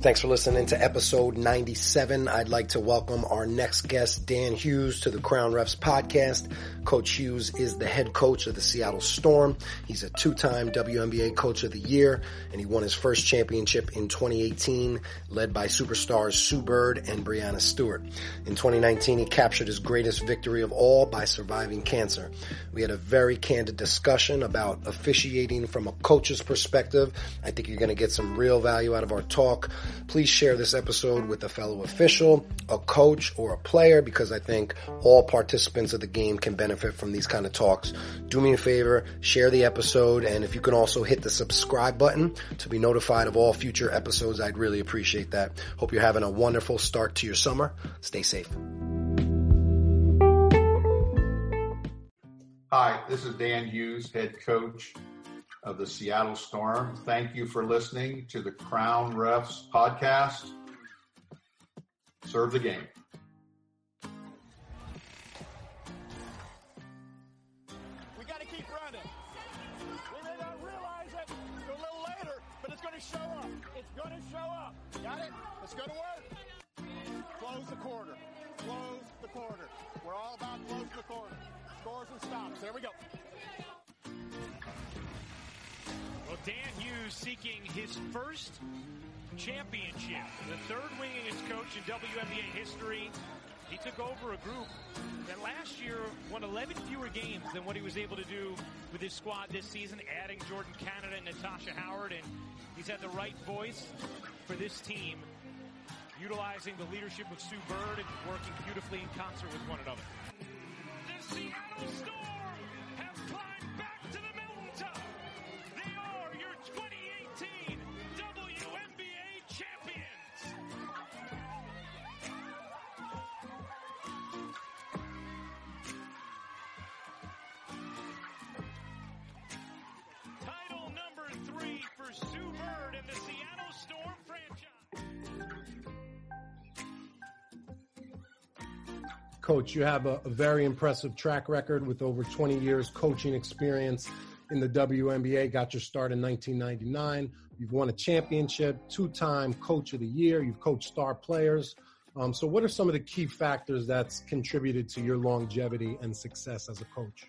Thanks for listening to episode 97. I'd like to welcome our next guest, Dan Hughes, to the Crown Refs podcast. Coach Hughes is the head coach of the Seattle Storm. He's a two-time WNBA Coach of the Year, and he won his first championship in 2018, led by superstars Sue Bird and Breanna Stewart. In 2019, he captured his greatest victory of all by surviving cancer. We had a very candid discussion about officiating from a coach's perspective. I think you're going to get some real value out of our talk. Please share this episode with a fellow official, a coach, or a player because I think all participants of the game can benefit from these kind of talks. Do me a favor, share the episode, and if you can also hit the subscribe button to be notified of all future episodes, I'd really appreciate that. Hope you're having a wonderful start to your summer. Stay safe. Hi, this is Dan Hughes, head coach of the Seattle Storm. Thank you for listening to the Crown Refs podcast. Serve the game. Scores and stops. There we go. Well, Dan Hughes seeking his first championship, the third winningest coach in WNBA history. He took over a group that last year won 11 fewer games than what he was able to do with his squad this season, adding Jordin Canada and Natasha Howard, and he's had the right voice for this team, utilizing the leadership of Sue Bird and working beautifully in concert with one another. The Coach, you have a, a very impressive track record with over 20 years coaching experience in the WNBA. Got your start in 1999. You've won a championship, two-time Coach of the Year. You've coached star players. Um, so, what are some of the key factors that's contributed to your longevity and success as a coach?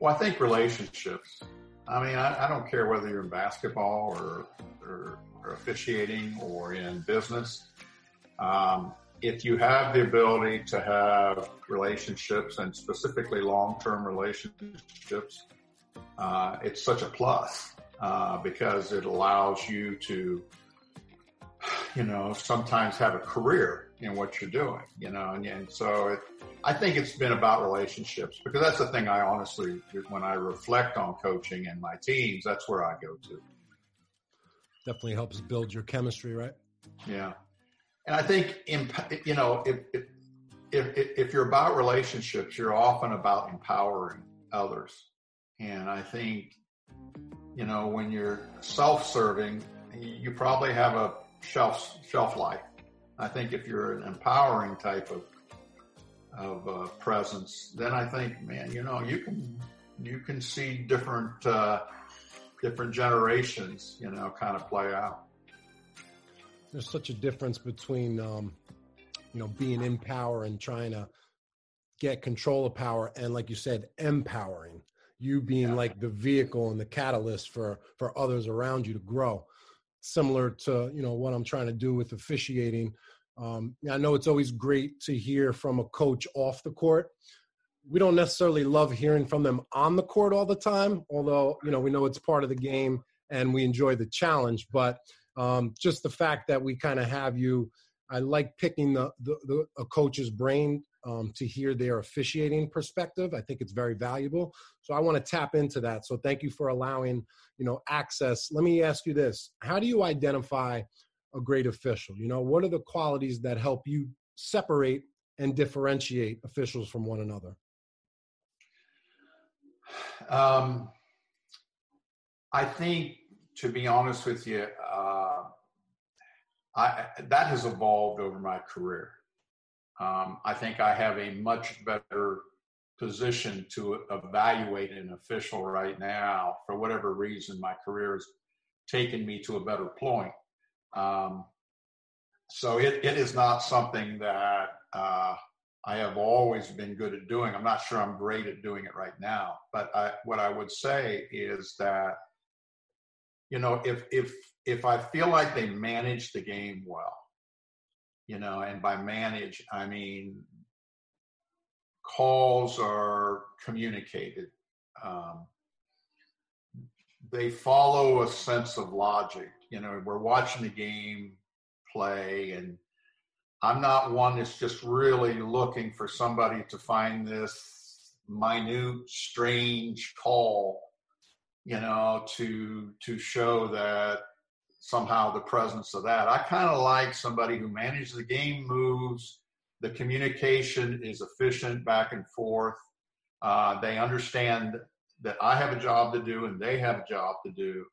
Well, I think relationships. I mean, I, I don't care whether you're in basketball or, or, or officiating or in business. Um, if you have the ability to have relationships and specifically long-term relationships, uh, it's such a plus uh, because it allows you to, you know, sometimes have a career in what you're doing, you know, and, and so it, I think it's been about relationships because that's the thing I honestly, when I reflect on coaching and my teams, that's where I go to. Definitely helps build your chemistry, right? Yeah. And I think, you know, if, if, if, if you're about relationships, you're often about empowering others. And I think, you know, when you're self-serving, you probably have a shelf, shelf life. I think if you're an empowering type of, of uh, presence, then I think, man, you know, you can, you can see different, uh, different generations, you know, kind of play out there's such a difference between um, you know being in power and trying to get control of power and like you said empowering. You being yeah. like the vehicle and the catalyst for for others around you to grow. Similar to you know what i'm trying to do with officiating. Um, i know it's always great to hear from a coach off the court. We don't necessarily love hearing from them on the court all the time although you know we know it's part of the game and we enjoy the challenge but um, just the fact that we kind of have you i like picking the, the, the a coach's brain um, to hear their officiating perspective. I think it's very valuable. So i want to tap into that. So thank you for allowing you know access. Let me ask you this. How do you identify a great official? You know what are the qualities that help you separate and differentiate officials from one another? Um, i think to be honest with you, uh, I, that has evolved over my career. Um, I think I have a much better position to evaluate an official right now. For whatever reason, my career has taken me to a better point. Um, so it, it is not something that uh, I have always been good at doing. I'm not sure I'm great at doing it right now, but I, what I would say is that you know if if if I feel like they manage the game well, you know, and by manage I mean calls are communicated. Um, they follow a sense of logic. You know, we're watching the game play, and I'm not one that's just really looking for somebody to find this minute, strange call, you know, to to show that somehow the presence of that. I kind of like somebody who manages the game moves. The communication is efficient back and forth. Uh, they understand that I have a job to do and they have a job to do.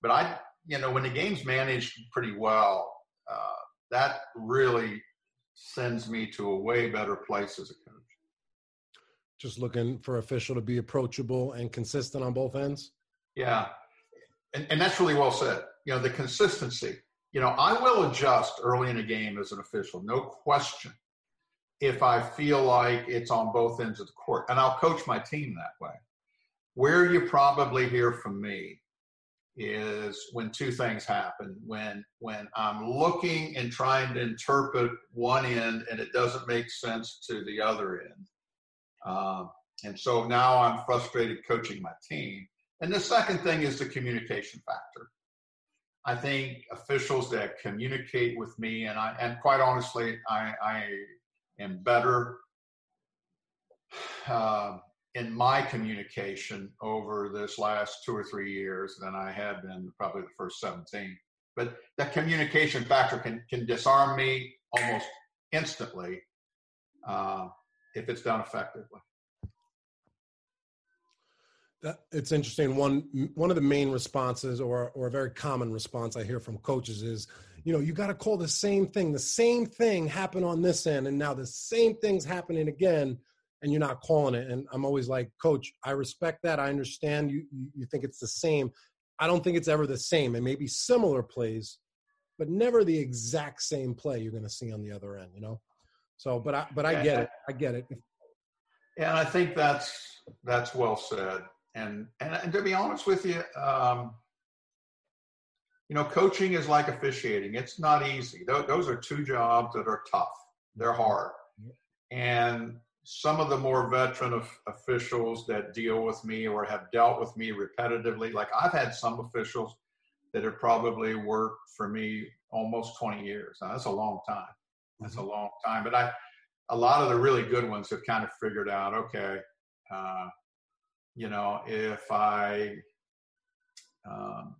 But I, you know, when the game's managed pretty well, uh, that really sends me to a way better place as a coach. Just looking for official to be approachable and consistent on both ends. Yeah, and, and that's really well said. You know, the consistency. You know, I will adjust early in a game as an official, no question, if I feel like it's on both ends of the court, and I'll coach my team that way. Where you probably hear from me is when two things happen. When when I'm looking and trying to interpret one end and it doesn't make sense to the other end. Um, and so now I'm frustrated coaching my team. And the second thing is the communication factor. I think officials that communicate with me, and I and quite honestly, I, I am better uh, in my communication over this last two or three years than I had been probably the first 17. But that communication factor can, can disarm me almost instantly uh, if it's done effectively. That, it's interesting. One one of the main responses, or or a very common response I hear from coaches is, you know, you got to call the same thing. The same thing happened on this end, and now the same thing's happening again and you're not calling it. And I'm always like, Coach, I respect that. I understand you, you think it's the same. I don't think it's ever the same. It may be similar plays, but never the exact same play you're going to see on the other end, you know? So, but I, but I get it. I get it. And I think that's that's well said. And and, and to be honest with you, um, you know, coaching is like officiating. It's not easy. Those are two jobs that are tough. They're hard. And some of the more veteran of officials that deal with me or have dealt with me repetitively, like I've had some officials that have probably worked for me almost 20 years. Now, that's a long time. That's mm-hmm. a long time. But I, a lot of the really good ones have kind of figured out, okay, uh, you know, if I, um,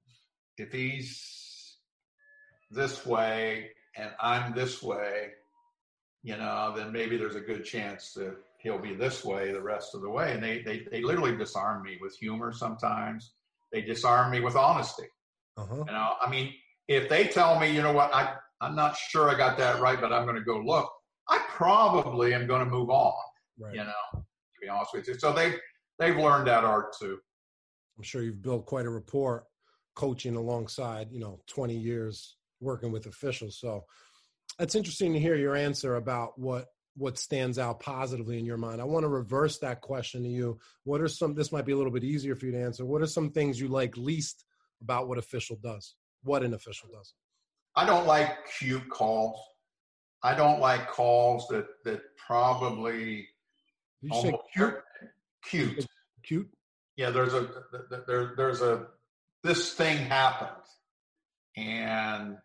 if he's this way and I'm this way, you know, then maybe there's a good chance that he'll be this way the rest of the way. And they, they, they literally disarm me with humor sometimes. They disarm me with honesty. Uh-huh. You know, I mean, if they tell me, you know what, I, I'm not sure I got that right, but I'm going to go look, I probably am going to move on, right. you know, to be honest with you. So they, they've learned that art too. I'm sure you've built quite a rapport coaching alongside, you know, 20 years working with officials. So it's interesting to hear your answer about what what stands out positively in your mind. I want to reverse that question to you. What are some this might be a little bit easier for you to answer. What are some things you like least about what official does? What an official does? I don't like cute calls. I don't like calls that that probably you say cute? cute. Cute? Yeah, there's a there there's a this thing happened and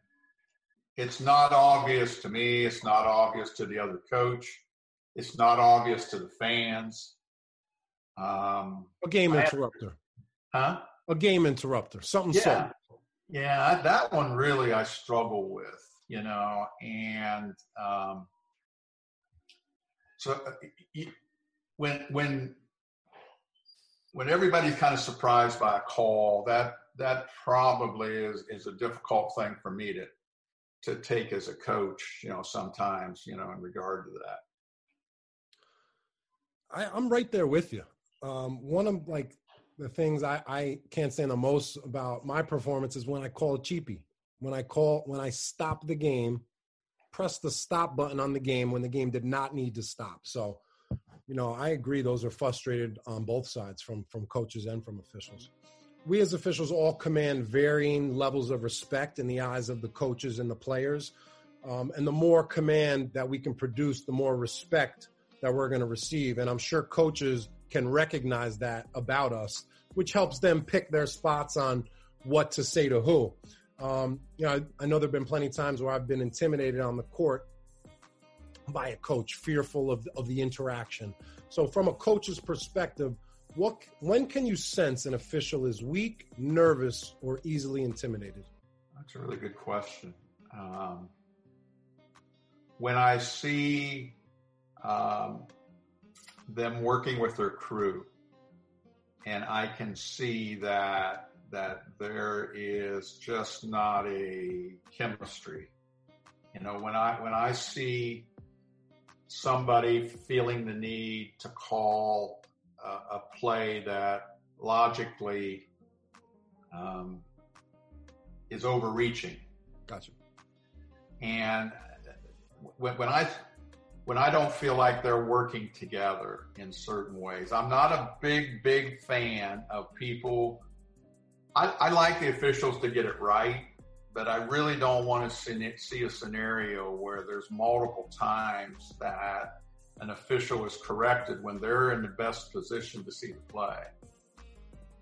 it's not obvious to me. It's not obvious to the other coach. It's not obvious to the fans. Um, a game interrupter. Huh? A game interrupter. Something yeah. So. Yeah, that one really I struggle with, you know, and um, so uh, when when when everybody's kind of surprised by a call, that that probably is is a difficult thing for me to to take as a coach, you know, sometimes, you know, in regard to that. I, am right there with you. Um, one of like the things I, I can't stand the most about my performance is when I call cheapy. When I call, when I stop the game press the stop button on the game when the game did not need to stop. So, you know, I agree. Those are frustrated on both sides, from from coaches and from officials. We as officials all command varying levels of respect in the eyes of the coaches and the players. Um, and the more command that we can produce, the more respect that we're going to receive. And I'm sure coaches can recognize that about us, which helps them pick their spots on what to say to who. Um, you know, I, I know there've been plenty of times where I've been intimidated on the court by a coach, fearful of of the interaction. So, from a coach's perspective, what when can you sense an official is weak, nervous, or easily intimidated? That's a really good question. Um, when I see um, them working with their crew, and I can see that that there is just not a chemistry. You know, when I when I see somebody feeling the need to call a, a play that logically um, is overreaching. Gotcha. And when, when I when I don't feel like they're working together in certain ways, I'm not a big big fan of people I, I like the officials to get it right, but I really don't want to see a scenario where there's multiple times that an official is corrected when they're in the best position to see the play.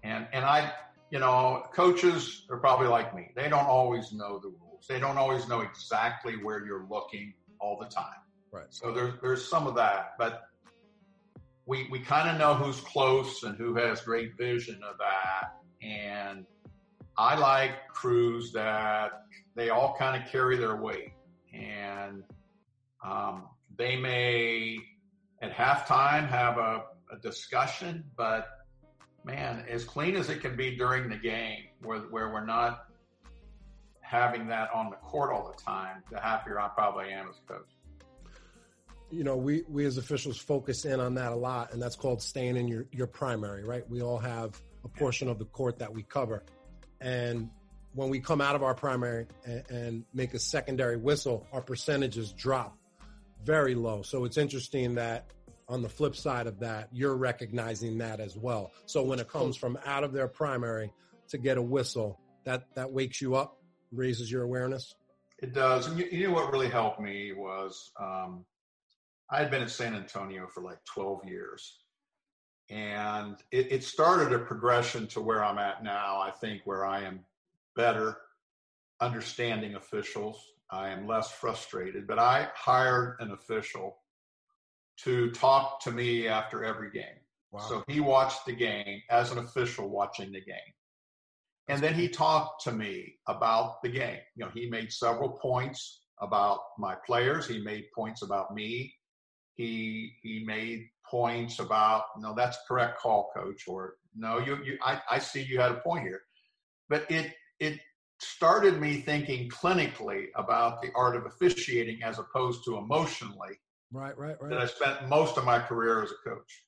And and I, you know, coaches are probably like me. They don't always know the rules. They don't always know exactly where you're looking all the time. Right. So there's there's some of that, but we we kind of know who's close and who has great vision of that and I like crews that they all kind of carry their weight. And um, they may at halftime have a, a, discussion, but man, as clean as it can be during the game, where, where we're not having that on the court all the time, the happier I probably am as a coach. You know, we, we as officials focus in on that a lot, and that's called staying in your, your primary, right? We all have a portion of the court that we cover. And when we come out of our primary and, and, make a secondary whistle, our percentages drop very low. So it's interesting that on the flip side of that, you're recognizing that as well. So when it comes from out of their primary to get a whistle, that that wakes you up, raises your awareness. It does. And you, you know what really helped me was um, I had been in San Antonio for like 12 years and it, it, started a progression to where I'm at now. I think where I am better understanding officials. I am less frustrated, but I hired an official to talk to me after every game. Wow. So he watched the game as an official watching the game. And then he talked to me about the game. You know, he made several points about my players. He made points about me. He he made points about no that's correct call coach or no you, you I, I see you had a point here. But it it started me thinking clinically about the art of officiating as opposed to emotionally right right right. that i spent most of my career as a coach.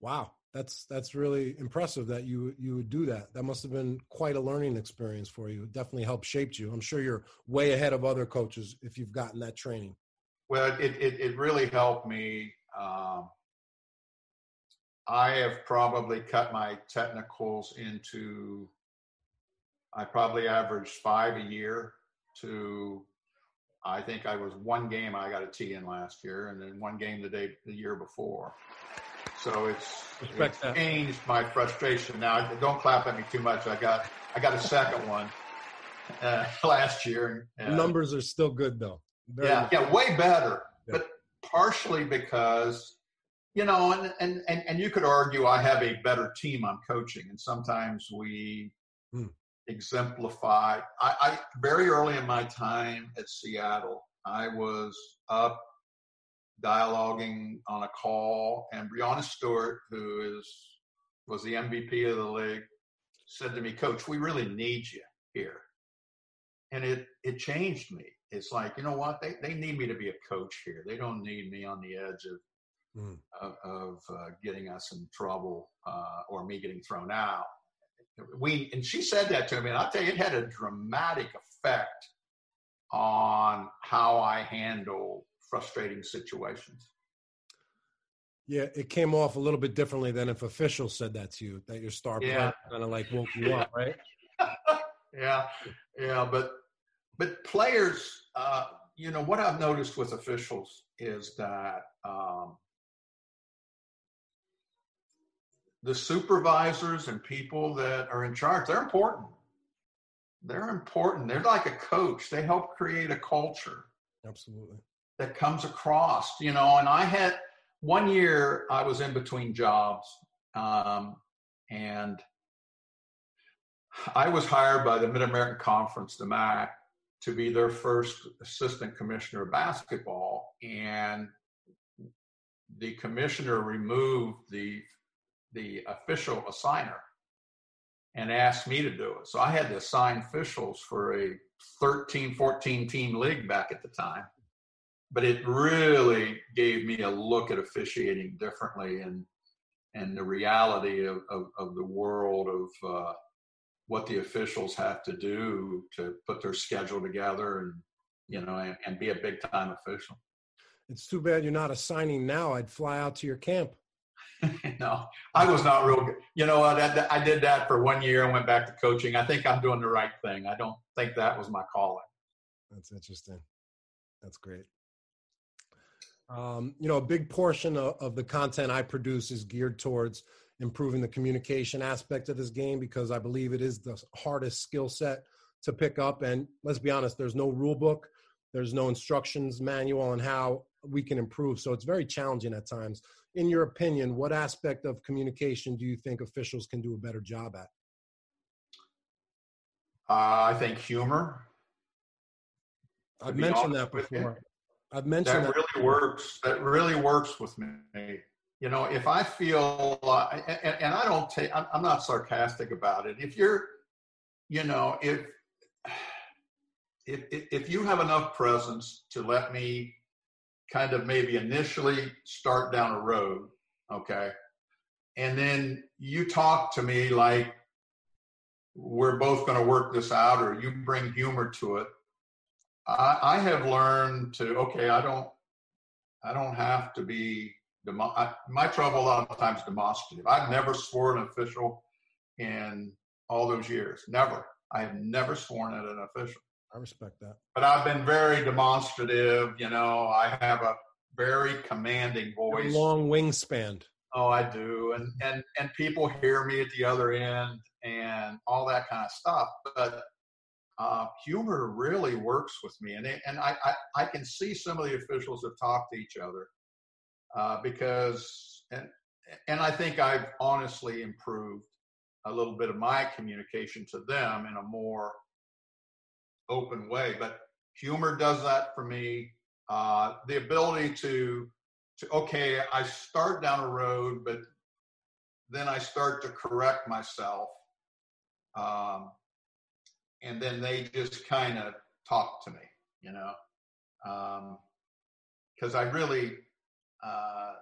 Wow. That's that's really impressive that you you would do that. That must have been quite a learning experience for you. It definitely helped shape you. I'm sure you're way ahead of other coaches if you've gotten that training well, it, it, it really helped me. Um, I have probably cut my technicals into, I probably averaged five a year to, I think I was one game I got a T in last year and then one game the day, the year before. So it's, it's changed my frustration. Now, don't clap at me too much. I got, I got a second one uh, last year. Uh, Numbers are still good though. Very yeah, yeah, way better. Yeah. But partially because, you know, and, and, and, and you could argue I have a better team I'm coaching, and sometimes we hmm. exemplify. I, I very early in my time at Seattle, I was up dialoguing on a call, and Breanna Stewart, who is was the MVP of the league, said to me, "Coach, we really need you here," and it it changed me it's like you know what they, they need me to be a coach here they don't need me on the edge of mm. of, of uh, getting us in trouble uh, or me getting thrown out we and she said that to me and i'll tell you it had a dramatic effect on how I handle frustrating situations. Yeah, it came off a little bit differently than if officials said that to you, that your star yeah. kind of like woke you up, right? yeah, yeah, but but players, uh, you know, what I've noticed with officials is that um, the supervisors and people that are in charge, they're important. They're important. They're like a coach. They help create a culture. Absolutely. That comes across, you know, and I had one year I was in between jobs um, and I was hired by the Mid American Conference, the MAC, to be their first assistant commissioner of basketball. And the commissioner removed the the official assigner and asked me to do it. So I had to assign officials for a 13, 14 team league back at the time. But it really gave me a look at officiating differently and and the reality of, of, of the world of uh, what the officials have to do to put their schedule together and you know and, and be a big time official. It's too bad you're not assigning now. I'd fly out to your camp. no, I was not real good. You know, I, I did that for one year and went back to coaching. I think I'm doing the right thing. I don't think that was my calling. That's interesting. That's great. Um, you know, a big portion of, of, the content I produce is geared towards improving the communication aspect of this game because I believe it is the hardest skill set to pick up. And let's be honest, there's no rule book, there's no instructions manual on how we can improve. So it's very challenging at times in your opinion, what aspect of communication do you think officials can do a better job at? Uh, I think humor. I've mentioned that before. I've mentioned that, that really works. That really works with me. You know, if I feel, uh, and, and, I don't take, I'm, not sarcastic about it. If you're, you know, if, if if you have enough presence to let me kind of maybe initially start down a road, okay? And then you talk to me like we're both going to work this out, or you bring humor to it. I, I have learned to okay, I don't, I don't have to be. Demo- I, my trouble a lot of times demonstrative. I've never sworn an official in all those years. Never. I have never sworn at an official. I respect that. But I've been very demonstrative. You know, I have a very commanding voice. A long wingspan. Oh, I do, and and and people hear me at the other end, and all that kind of stuff. But uh, humor really works with me, and and I, I, I can see some of the officials have talked to each other uh, because and and I think I've honestly improved a little bit of my communication to them in a more open way. But humor does that for me. Uh, the ability to, to, okay, I start down a road, but then I start to correct myself. Um, and then they just kind of talk to me, you know, because um, I really uh,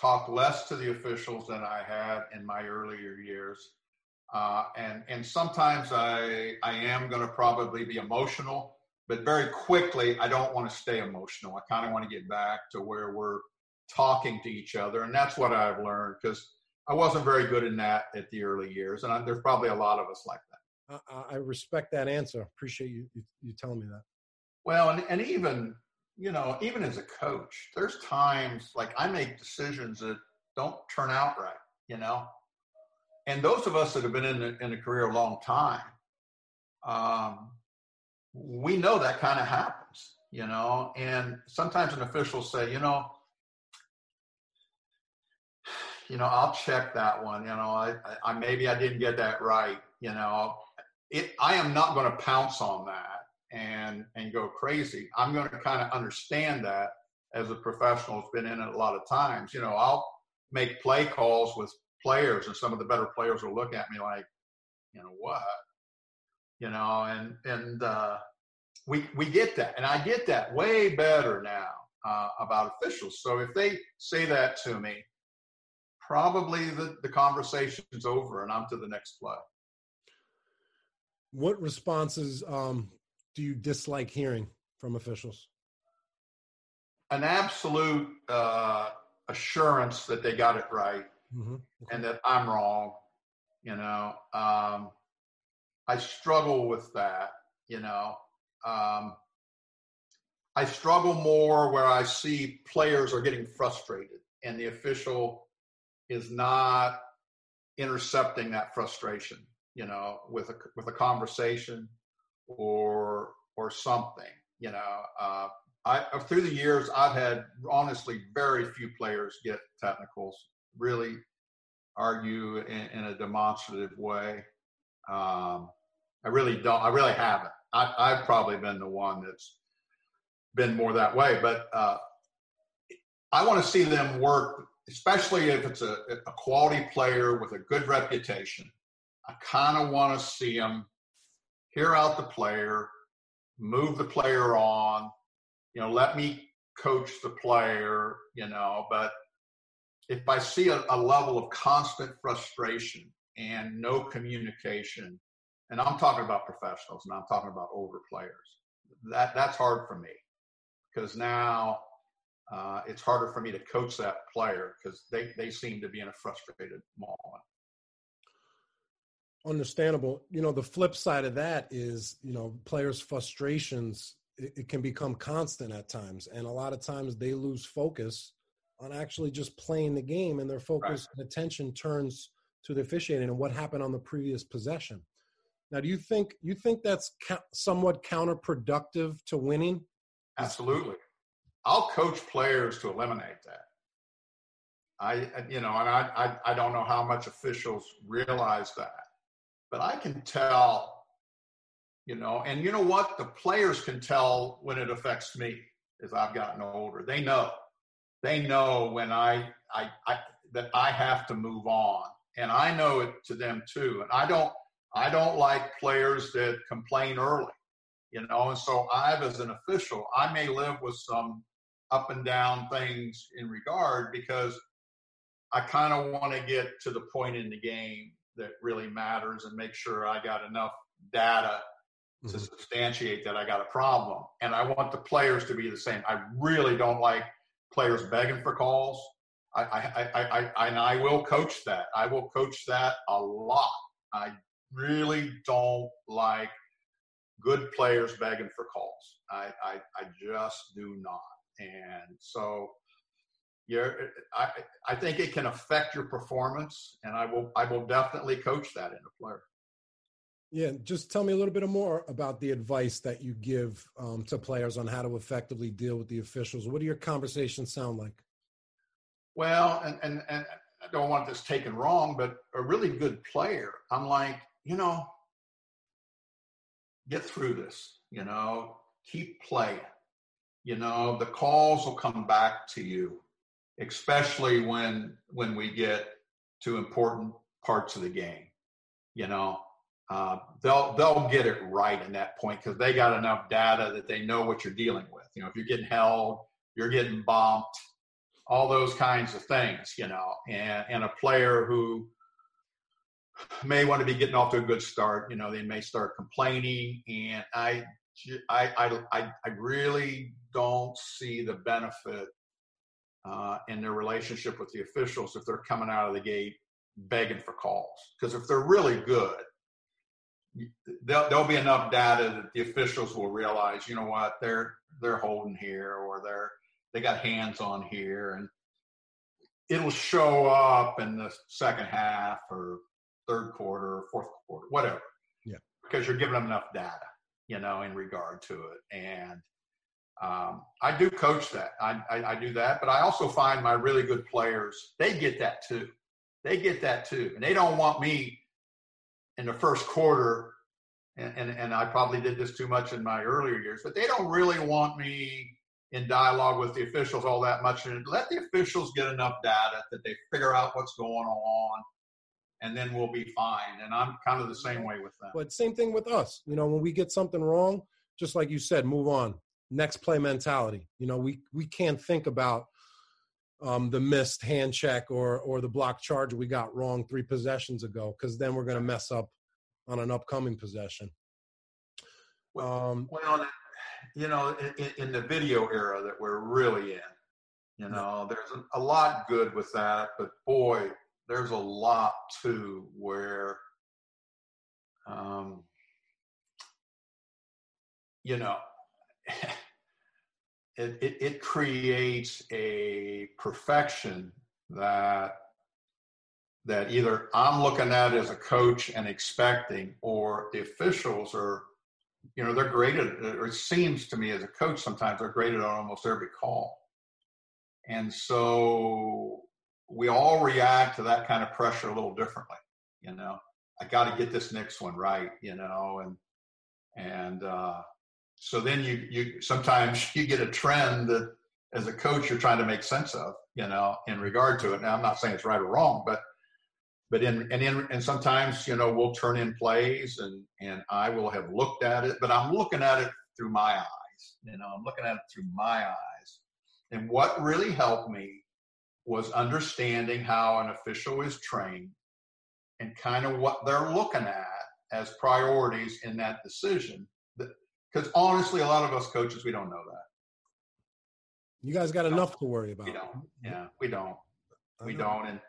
talk less to the officials than I had in my earlier years. Uh, and and sometimes I I am going to probably be emotional, but very quickly I don't want to stay emotional. I kind of want to get back to where we're talking to each other, and that's what I've learned because I wasn't very good in that at the early years, and I, there's probably a lot of us like that. I, I respect that answer. Appreciate you, you you telling me that. Well, and and even you know even as a coach, there's times like I make decisions that don't turn out right. You know, and those of us that have been in the, in a career a long time, um, we know that kind of happens, you know. And sometimes an official say, you know, you know, I'll check that one. You know, I, I maybe I didn't get that right. You know, it. I am not going to pounce on that and and go crazy. I'm going to kind of understand that as a professional who's been in it a lot of times. You know, I'll make play calls with players, and some of the better players will look at me like, you know, what? You know, and and uh, we we get that, and I get that way better now uh, about officials. So if they say that to me, probably the the conversation's over, and I'm to the next play. What responses um, do you dislike hearing from officials? An absolute uh, assurance that they got it right Mm-hmm. and that I'm wrong. You know, um, I struggle with that. You know, um, I struggle more where I see players are getting frustrated and the official is not intercepting that frustration. You know, with a with a conversation or or something. You know, uh, I through the years I've had honestly very few players get technicals really argue in, in a demonstrative way. Um, I really don't. I really haven't. I, I've probably been the one that's been more that way. But uh, I want to see them work, especially if it's a, a quality player with a good reputation. I kind of want to see them hear out the player, move the player on. You know, let me coach the player. You know, but if I see a, a level of constant frustration and no communication, and I'm talking about professionals and I'm talking about older players, that that's hard for me because now uh, it's harder for me to coach that player because they, they seem to be in a frustrated moment. Understandable. You know, the flip side of that is, you know, players' frustrations, it, it can become constant at times. And a lot of times they lose focus on actually just playing the game and their focus right. and attention turns to the officiating and what happened on the previous possession. Now, do you think you think that's ca- somewhat counterproductive to winning? Absolutely. I'll coach players to eliminate that. I, you know, and I, I, I don't know how much officials realize that, but I can tell, you know, and you know what? The players can tell when it affects me as I've gotten older. They know they know when I, I, I that I have to move on, and I know it to them too. And I don't I don't like players that complain early, you know. And so I've, as an official, I may live with some up and down things in regard because I kind of want to get to the point in the game that really matters and make sure I got enough data to mm-hmm. substantiate that I got a problem. And I want the players to be the same. I really don't like players begging for calls. I, I, I, I, and I will coach that. I will coach that a lot. I really don't like good players begging for calls. I, I, I just do not. And so, yeah, I, I think it can affect your performance, and I will, I will definitely coach that in a player. Yeah, just tell me a little bit more about the advice that you give um, to players on how to effectively deal with the officials. What do your conversations sound like? Well, and, and, and I don't want this taken wrong, but a really good player, I'm like, you know, get through this, you know, keep playing. You know, the calls will come back to you, especially when when we get to important parts of the game. You know, uh, they'll they'll get it right in that point because they got enough data that they know what you're dealing with. You know, if you're getting held, you're getting bumped, all those kinds of things. You know, and and a player who may want to be getting off to a good start, you know, they may start complaining, and I I I I really don't see the benefit uh, in their relationship with the officials if they're coming out of the gate begging for calls. Because if they're really good there'll, there'll be enough data that the officials will realize, you know what, they're they're holding here or they're they got hands on here, and it'll show up in the second half or third quarter or fourth quarter, whatever. Yeah, because you're giving them enough data, you know, in regard to it, and um, I do coach that. I, I, I do that, but I also find my really good players they get that too. They get that too, and they don't want me in the first quarter, and, and, and I probably did this too much in my earlier years, but they don't really want me in dialogue with the officials all that much and let the officials get enough data that they figure out what's going on and then we'll be fine and i'm kind of the same way with them but same thing with us you know when we get something wrong just like you said move on next play mentality you know we we can't think about um, the missed hand check or or the block charge we got wrong three possessions ago because then we're going to mess up on an upcoming possession. Um, well, you know, in, in, the video era that we're really in, you know, there's a, lot good with that, but boy, there's a lot too where, um, you know, it, it, it creates a perfection that that either I'm looking at as a coach and expecting, or the officials are, you know, they're graded, or it seems to me as a coach sometimes they're graded on almost every call. And so we all react to that kind of pressure a little differently, you know. I got to get this next one right, you know, and and uh, so then you you sometimes you get a trend that as a coach you're trying to make sense of, you know, in regard to it. Now I'm not saying it's right or wrong, but but in and in and sometimes you know we'll turn in plays and and I will have looked at it, but I'm looking at it through my eyes. You know, I'm looking at it through my eyes. And what really helped me was understanding how an official is trained and kind of what they're looking at as priorities in that decision. Because honestly, a lot of us coaches, we don't know that. You guys got enough to worry about. We don't. Yeah, we don't. We don't. And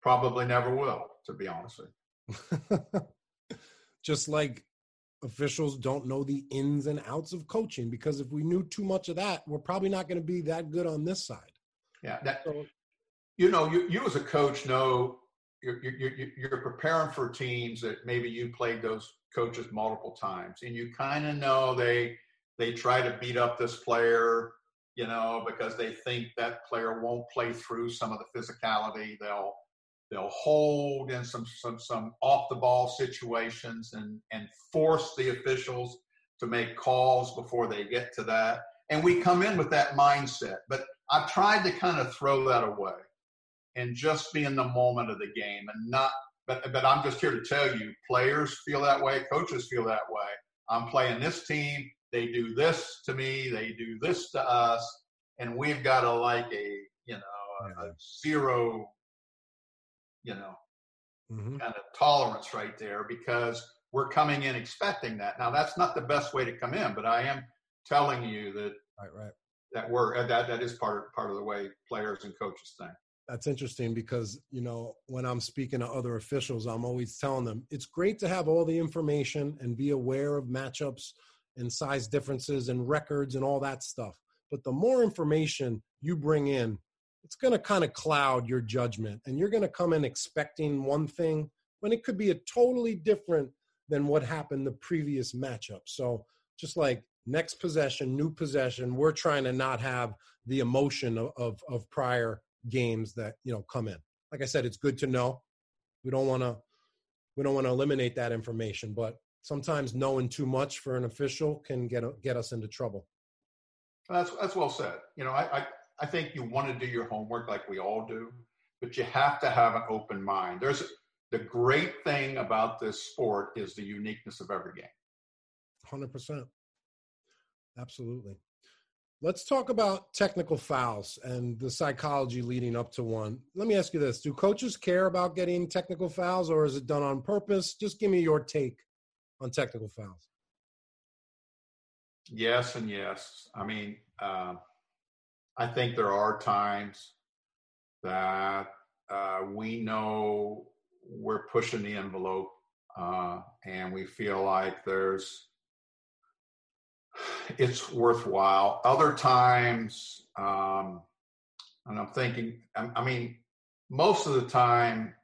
probably never will, to be honest with you. Just like officials don't know the ins and outs of coaching, because if we knew too much of that, we're probably not going to be that good on this side. Yeah, that, so, you know, you, you as a coach know you're, you're, preparing for teams that maybe you played those coaches multiple times, and you kind of know they they try to beat up this player, you know, because they think that player won't play through some of the physicality. They'll they'll hold in some some some off the ball situations and and force the officials to make calls before they get to that and we come in with that mindset but i've tried to kind of throw that away and just be in the moment of the game and not but but i'm just here to tell you players feel that way coaches feel that way i'm playing this team they do this to me they do this to us and we've got to like a you know a, a zero you know, mm-hmm. kind of tolerance right there because we're coming in expecting that. Now that's not the best way to come in, but I am telling you that right, right. that we're that that is part of, part of the way players and coaches think. That's interesting because you know when I'm speaking to other officials, I'm always telling them it's great to have all the information and be aware of matchups and size differences and records and all that stuff. But the more information you bring in, it's going to kind of cloud your judgment and you're going to come in expecting one thing when it could be a totally different than what happened the previous matchup so just like next possession new possession we're trying to not have the emotion of, of, of prior games that you know come in like i said it's good to know we don't want to we don't want to eliminate that information but sometimes knowing too much for an official can get get us into trouble that's that's well said you know i, I I think you want to do your homework like we all do, but you have to have an open mind. There's the great thing about this sport is the uniqueness of every game. 100%. Absolutely. Let's talk about technical fouls and the psychology leading up to one. Let me ask you this Do coaches care about getting technical fouls or is it done on purpose? Just give me your take on technical fouls. Yes, and yes. I mean, uh, I think there are times that uh, we know we're pushing the envelope uh, and we feel like there's it's worthwhile. Other times, um, and I'm thinking, I, I mean, most of the time,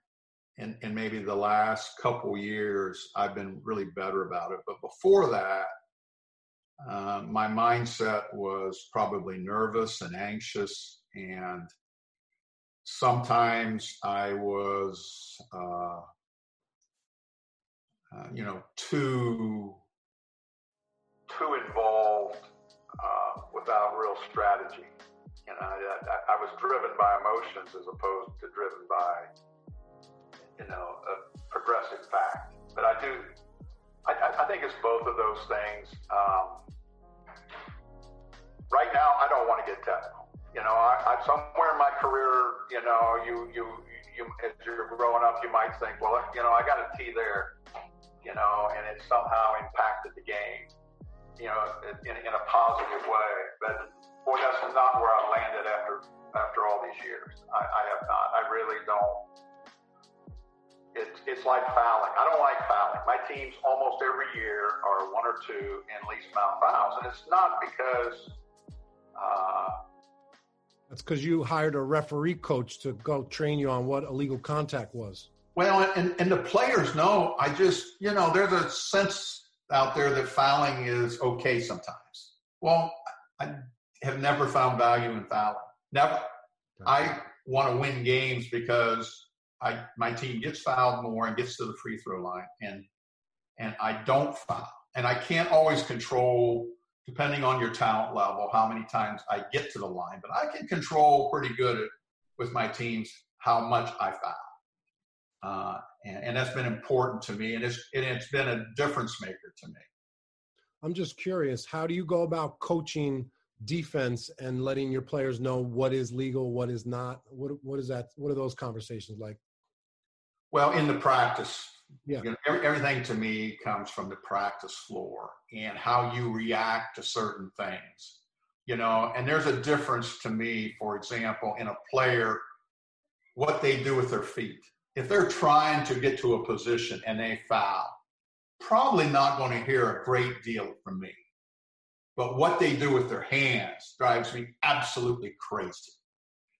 and, and maybe the last couple years, I've been really better about it. But before that, uh, my mindset was probably nervous and anxious, and sometimes I was, uh, uh, you know, too too involved uh, without real strategy. You know, I, I, was driven by emotions as opposed to driven by, you know, a progressive fact. But I do I, I, think it's both of those things. Um, right now, I don't want to get technical. You know, I, I, somewhere in my career, you know, you, you, you, as you're growing up, you might think, well, you know, I got a T there, you know, and it somehow impacted the years. I, I have not. I really don't. It's it's like fouling. I don't like fouling. My teams almost every year are one or two in least amount fouls, and it's not because. Uh, that's because you hired a referee coach to go train you on what illegal contact was. Well, and, and the players know. I just, you know, there's a sense out there that fouling is okay sometimes. Well, I have never found value in fouling. Never. I want to win games because I my team gets fouled more and gets to the free throw line, and and I don't foul, and I can't always control depending on your talent level, how many times I get to the line. But I can control pretty good at, with my teams how much I foul. Uh, and, and, that's been important to me, and it's, and it's been a difference maker to me. I'm just curious, how do you go about coaching defense and letting your players know what is legal, what is not? What, what is that? What are those conversations like? Well, in the practice, yeah. You know, every, everything to me comes from the practice floor and how you react to certain things. You know, and there's a difference to me, for example, in a player, what they do with their feet. If they're trying to get to a position and they foul, probably not going to hear a great deal from me. But what they do with their hands drives me absolutely crazy.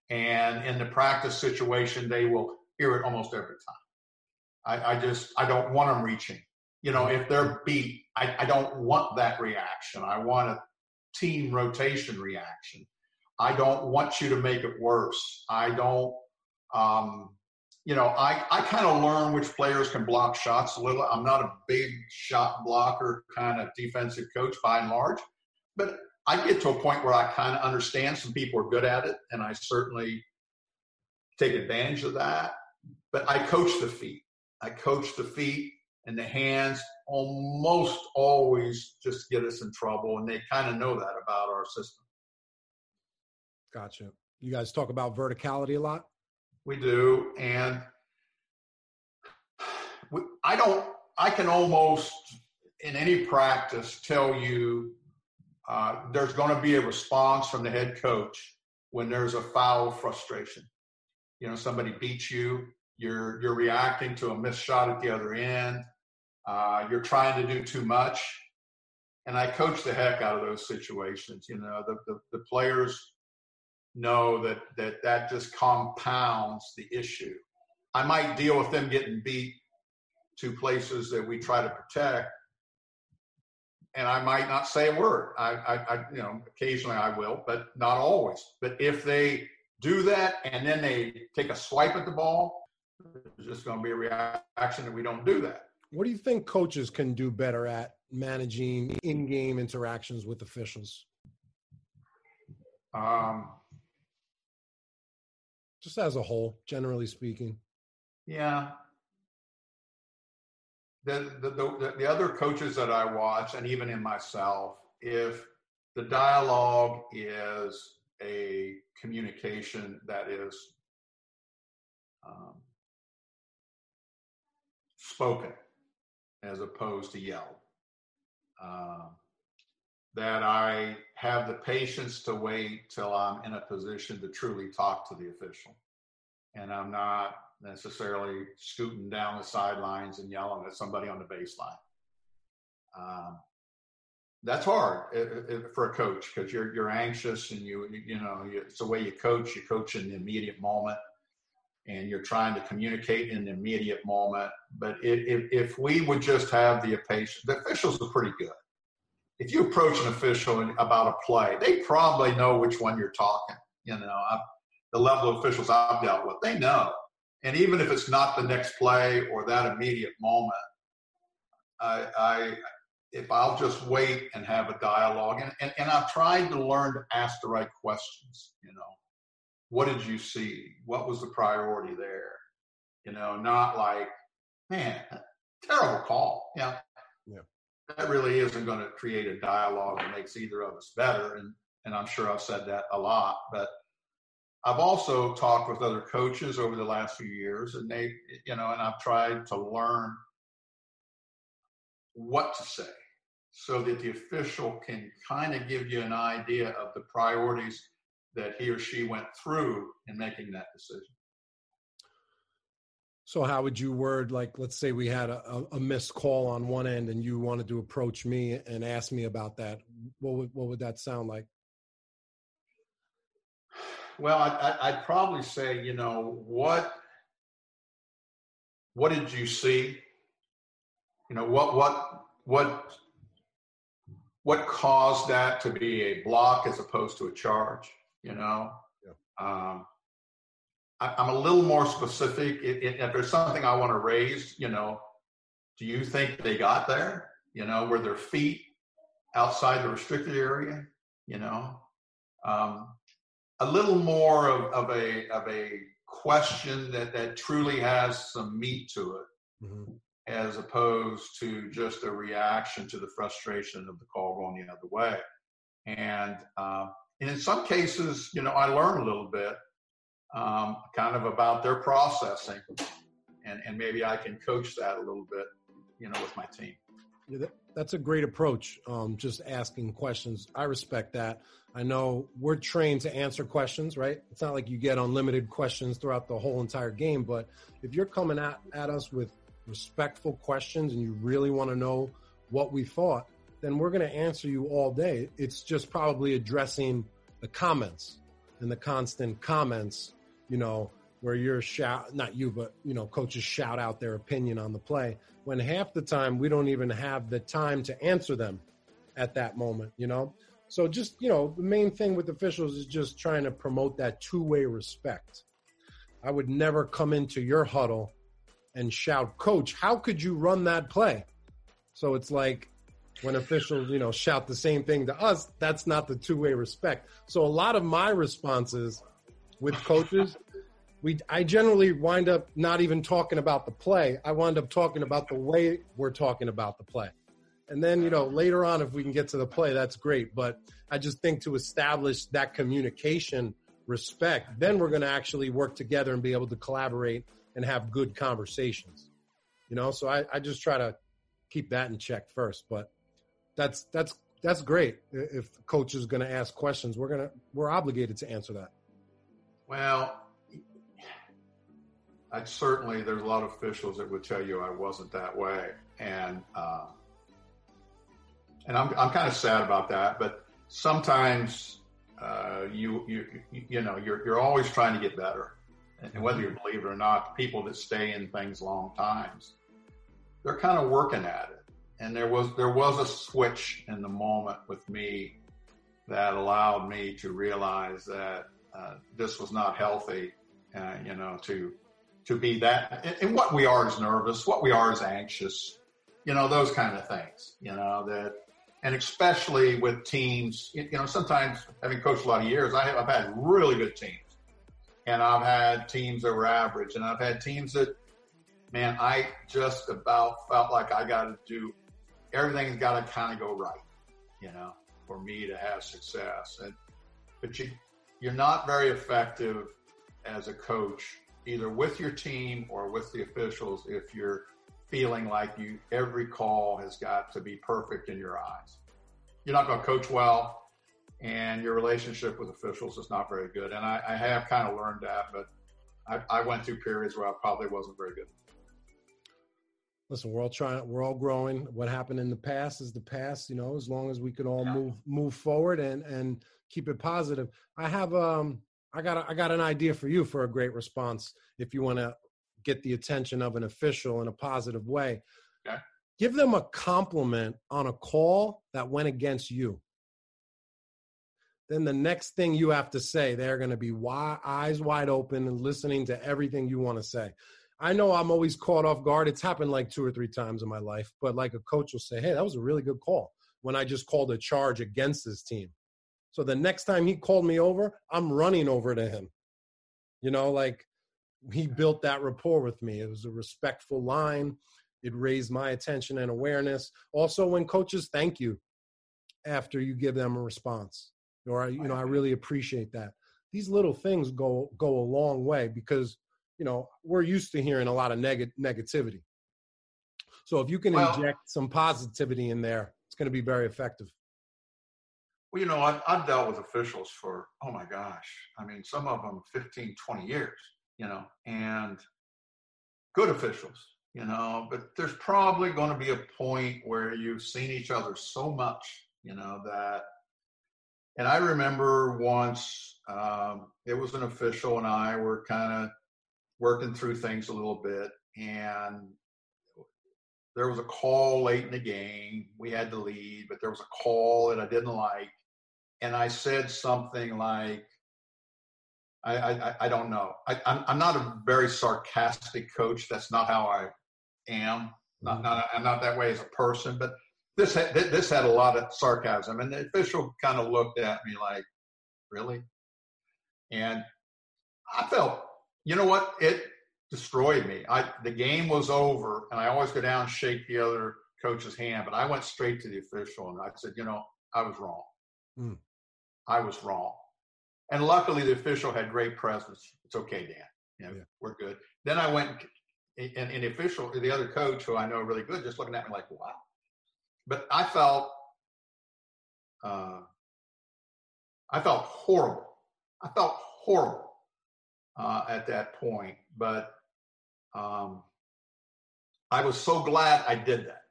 And in the practice situation, they will hear it almost every time. I, I just I don't want them reaching. You know, if they're beat, I, I don't want that reaction. I want a team rotation reaction. I don't want you to make it worse. I don't. Um, you know, I, I kind of learn which players can block shots a little. I'm not a big shot blocker kind of defensive coach by and large, but I get to a point where I kind of understand some people are good at it, and I certainly take advantage of that. But I coach the feet. I coach the feet and the hands almost always just get us in trouble, and they kind of know that about our system. Gotcha. You guys talk about verticality a lot. We do, and we, I don't. I can almost in any practice tell you uh, there's going to be a response from the head coach when there's a foul frustration. You know, somebody beats you, you're you're reacting to a missed shot at the other end. Uh, you're trying to do too much, and I coach the heck out of those situations. You know, the the, the players know that that that just compounds the issue. I might deal with them getting beat to places that we try to protect, and I might not say a word. I, I, I, you know, occasionally I will, but not always. But if they do that and then they take a swipe at the ball, there's just going to be a reaction that we don't do that. What do you think coaches can do better at managing in-game interactions with officials? Um, just as a whole, generally speaking. Yeah. The, the, the, the other coaches that I watch, and even in myself, if the dialogue is a communication that is um, spoken as opposed to yelled. Uh, that I have the patience to wait till I'm in a position to truly talk to the official. And I'm not necessarily scooting down the sidelines and yelling at somebody on the baseline. Um, that's hard uh, uh, uh, for a coach because you're you're anxious and you you know you, it's the way you coach. You coach in the immediate moment and you're trying to communicate in the immediate moment. But if, if we would just have the patience, the officials are pretty good. If you approach an official about a play, they probably know which one you're talking. You know, I, the level of officials I've dealt with, they know. And even if it's not the next play or that immediate moment, I, I if I'll just wait and have a dialogue, and, and, and I've tried to learn to ask the right questions, you know what did you see? What was the priority there? You know, not like, man, terrible call. Yeah. Yeah. That really isn't going to create a dialogue that makes either of us better. And, and I'm sure I've said that a lot, but I've also talked with other coaches over the last few years and they, you know, and I've tried to learn what to say. so that the official can kind of give you an idea of the priorities that he or she went through in making that decision. So how would you word like let's say we had a, a missed call on one end and you wanted to approach me and ask me about that? What would what would that sound like? Well, I, would probably say, you know, what what did you see? You know, what what what what caused that to be a block as opposed to a charge? You know, yeah. um, I, am a little more specific. If, if there's something I want to raise, you know, do you think they got there? You know, were their feet outside the restricted area? You know, um, a little more of, of a of a question that that truly has some meat to it, mm-hmm. as opposed to just a reaction to the frustration of the call going the other way. And uh, and in some cases, you know, I learn a little bit um, kind of about their processing, and and maybe I can coach that a little bit, you know, with my team. Yeah, that, that's a great approach. Um, just asking questions. I respect that. I know we're trained to answer questions, right? It's not like you get unlimited questions throughout the whole entire game, but if you're coming at, at us with respectful questions and you really want to know what we thought, then we're going to answer you all day. It's just probably addressing the comments and the constant comments you know, where you're shout, not you, but, you know, coaches shout out their opinion on the play when half the time we don't even have the time to answer them at that moment, you know? So just, you know, the main thing with officials is just trying to promote that two way respect. I would never come into your huddle and shout, Coach, how could you run that play? So it's like when officials, you know, shout the same thing to us, that's not the two way respect. So a lot of my responses with coaches, we I generally wind up not even talking about the play. I wind up talking about the way we're talking about the play. And then, you know, later on if we can get to the play, that's great, but I just think to establish that communication respect, then we're going to actually work together and be able to collaborate and have good conversations. You know, so I, I just try to keep that in check first, but that's that's that's great. If coach is going to ask questions, we're going to we're obligated to answer that. Well, I certainly there's a lot of officials that would tell you I wasn't that way, and uh, and I'm I'm kind of sad about that. But sometimes uh, you you you know you're you're always trying to get better, and whether you believe it or not, people that stay in things long times, they're kind of working at it. And there was there was a switch in the moment with me that allowed me to realize that uh, this was not healthy, uh, you know, to to be that. And, what we are is nervous. What we are is anxious. You know, those kind of things. You know that, and especially with teams. You know, sometimes having coached a lot of years, I have, I've had really good teams, and I've had teams that were average, and I've had teams that, man, I just about felt like I got to do everything's got to kind of go right. You know, for me to have success, and but you you're not very effective as a coach, either with your team or with the officials, if you're feeling like you every call has got to be perfect in your eyes. You're not going to coach well, and your relationship with officials is not very good. And I, I have kind of learned that, but I, I went through periods where I probably wasn't very good listen, we're all trying, we're all growing. What happened in the past is the past, you know, as long as we could all yeah. move, move forward and, and keep it positive. I have um I got a, I got an idea for you for a great response if you want to get the attention of an official in a positive way. Okay. Give them a compliment on a call that went against you. Then the next thing you have to say, they're going to be wide, eyes wide open and listening to everything you want to say. I know I'm always caught off guard. It's happened like two or three times in my life, but like a coach will say, "Hey, that was a really good call." When I just called a charge against this team, so the next time he called me over, I'm running over to him. You know, like he built that rapport with me. It was a respectful line. It raised my attention and awareness. Also, when coaches thank you after you give them a response, or you know, I really appreciate that. These little things go go a long way because you know we're used to hearing a lot of neg- negativity. So if you can well, inject some positivity in there, it's going to be very effective. Well, you know, I've, I've dealt with officials for, oh my gosh, I mean, some of them 15, 20 years, you know, and good officials, you know, but there's probably going to be a point where you've seen each other so much, you know, that, and I remember once um, it was an official and I were kind of working through things a little bit, and there was a call late in the game. We had the lead, but there was a call that I didn't like. And I said something like, I, I, I don't know. I, I'm, I'm not a very sarcastic coach. That's not how I am. Not, not, I'm not that way as a person, but this had, this had a lot of sarcasm. And the official kind of looked at me like, really? And I felt, you know what? It destroyed me. I the game was over, and I always go down and shake the other coach's hand, but I went straight to the official and I said, you know, I was wrong. Mm. I was wrong. And luckily, the official had great presence. It's okay, Dan. You know, yeah. we're good. Then I went, and, and the official, the other coach, who I know really good, just looking at me like, wow. But I felt, uh, I felt horrible. I felt horrible uh, at that point. But um, I was so glad I did that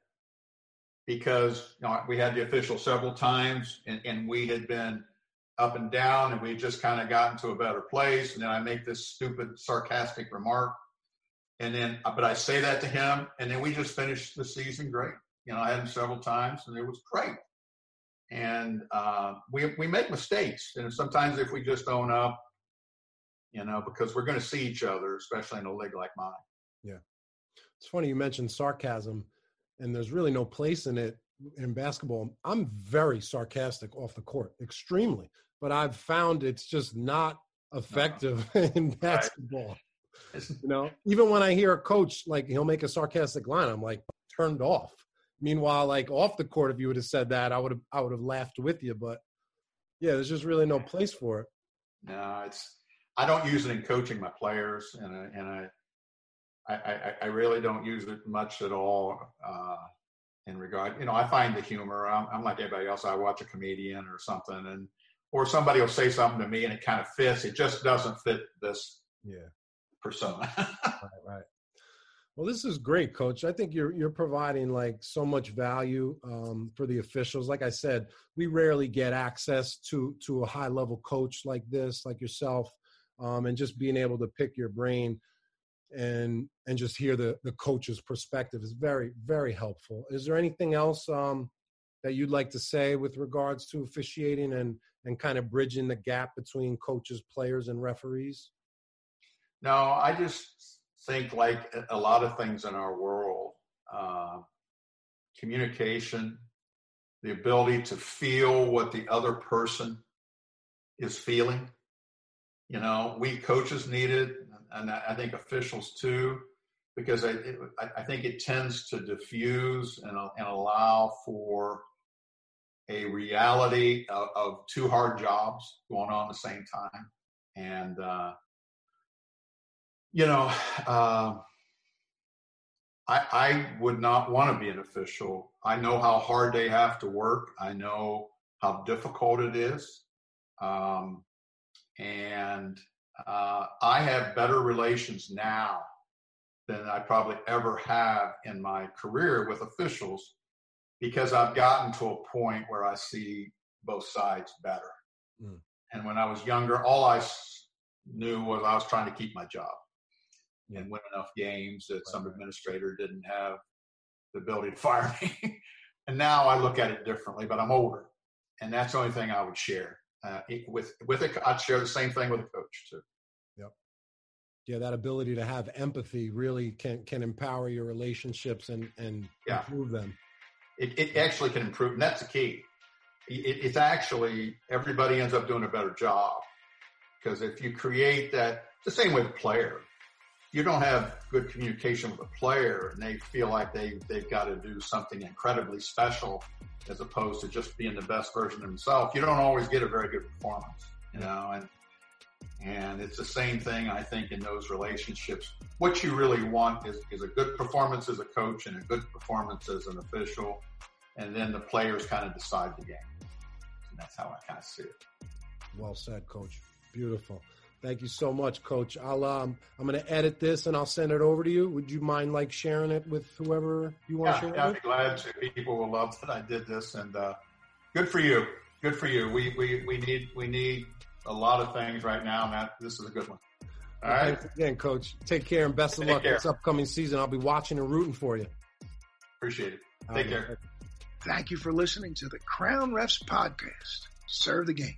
because you know, we had the official several times and, and we had been up and down and we just kind of gotten to a better place. And then I make this stupid sarcastic remark. And then, uh, but I say that to him and then we just finished the season great. You know, I had him several times and it was great. And uh, we, we make mistakes. And sometimes if we just own up, you know, because we're going to see each other, especially in a league like mine. Yeah. It's funny you mentioned sarcasm, and there's really no place in it in basketball. I'm very sarcastic off the court, extremely, but I've found it's just not effective no. in basketball. Right. You know, even when I hear a coach like he'll make a sarcastic line, I'm like turned off. Meanwhile, like off the court, if you would have said that, I would have I would have laughed with you. But yeah, there's just really no place for it. No, it's I don't use it in coaching my players, and I, and I I, I, I really don't use it much at all uh, in regard. You know, I find the humor. I'm, I'm, like everybody else. I watch a comedian or something, and or somebody will say something to me, and it kind of fits. It just doesn't fit this yeah persona. right, right. Well, this is great, Coach. I think you're you're providing like so much value um, for the officials. Like I said, we rarely get access to to a high level coach like this, like yourself, um, and just being able to pick your brain and and just hear the the coach's perspective is very very helpful. Is there anything else um, that you'd like to say with regards to officiating and and kind of bridging the gap between coaches, players, and referees? No, I just think like a lot of things in our world, uh, communication, the ability to feel what the other person is feeling. You know, we coaches need it and I think officials too, because I, it, I think it tends to diffuse and, and allow for a reality of, of, two hard jobs going on at the same time. And, uh, you know, uh, I, I would not want to be an official. I know how hard they have to work. I know how difficult it is. Um, and uh, I have better relations now than I probably ever have in my career with officials because I've gotten to a point where I see both sides better. Mm. And when I was younger, all I knew was I was trying to keep my job and win enough games that some administrator didn't have the ability to fire me. and now I look at it differently, but I'm older. And that's the only thing I would share. Uh, with with it, I'd share the same thing with a coach too. Yep. Yeah, that ability to have empathy really can can empower your relationships and and yeah. improve them. It, it actually can improve, and that's the key. It, it's actually everybody ends up doing a better job because if you create that, the same with a player. You don't have good communication with a player, and they feel like they they've got to do something incredibly special as opposed to just being the best version of themselves. You don't always get a very good performance, you know, and and it's the same thing, I think, in those relationships. What you really want is, is a good performance as a coach and a good performance as an official. and then the players kind of decide the game. And that's how I kind of see it. Well said, Coach. Beautiful. Thank you so much, Coach. I'll um, I'm going to edit this and I'll send it over to you. Would you mind like sharing it with whoever you want yeah, to share yeah, it I'd be glad to. People will love that I did this, and uh, good for you. Good for you. We we we need we need a lot of things right now, and that this is a good one. All right. Thanks again, Coach. Take care and best of Take luck care. this upcoming season. I'll be watching and rooting for you. Appreciate it. All Take right, care. Thank you for listening to the Crown Refs Podcast. Serve the game.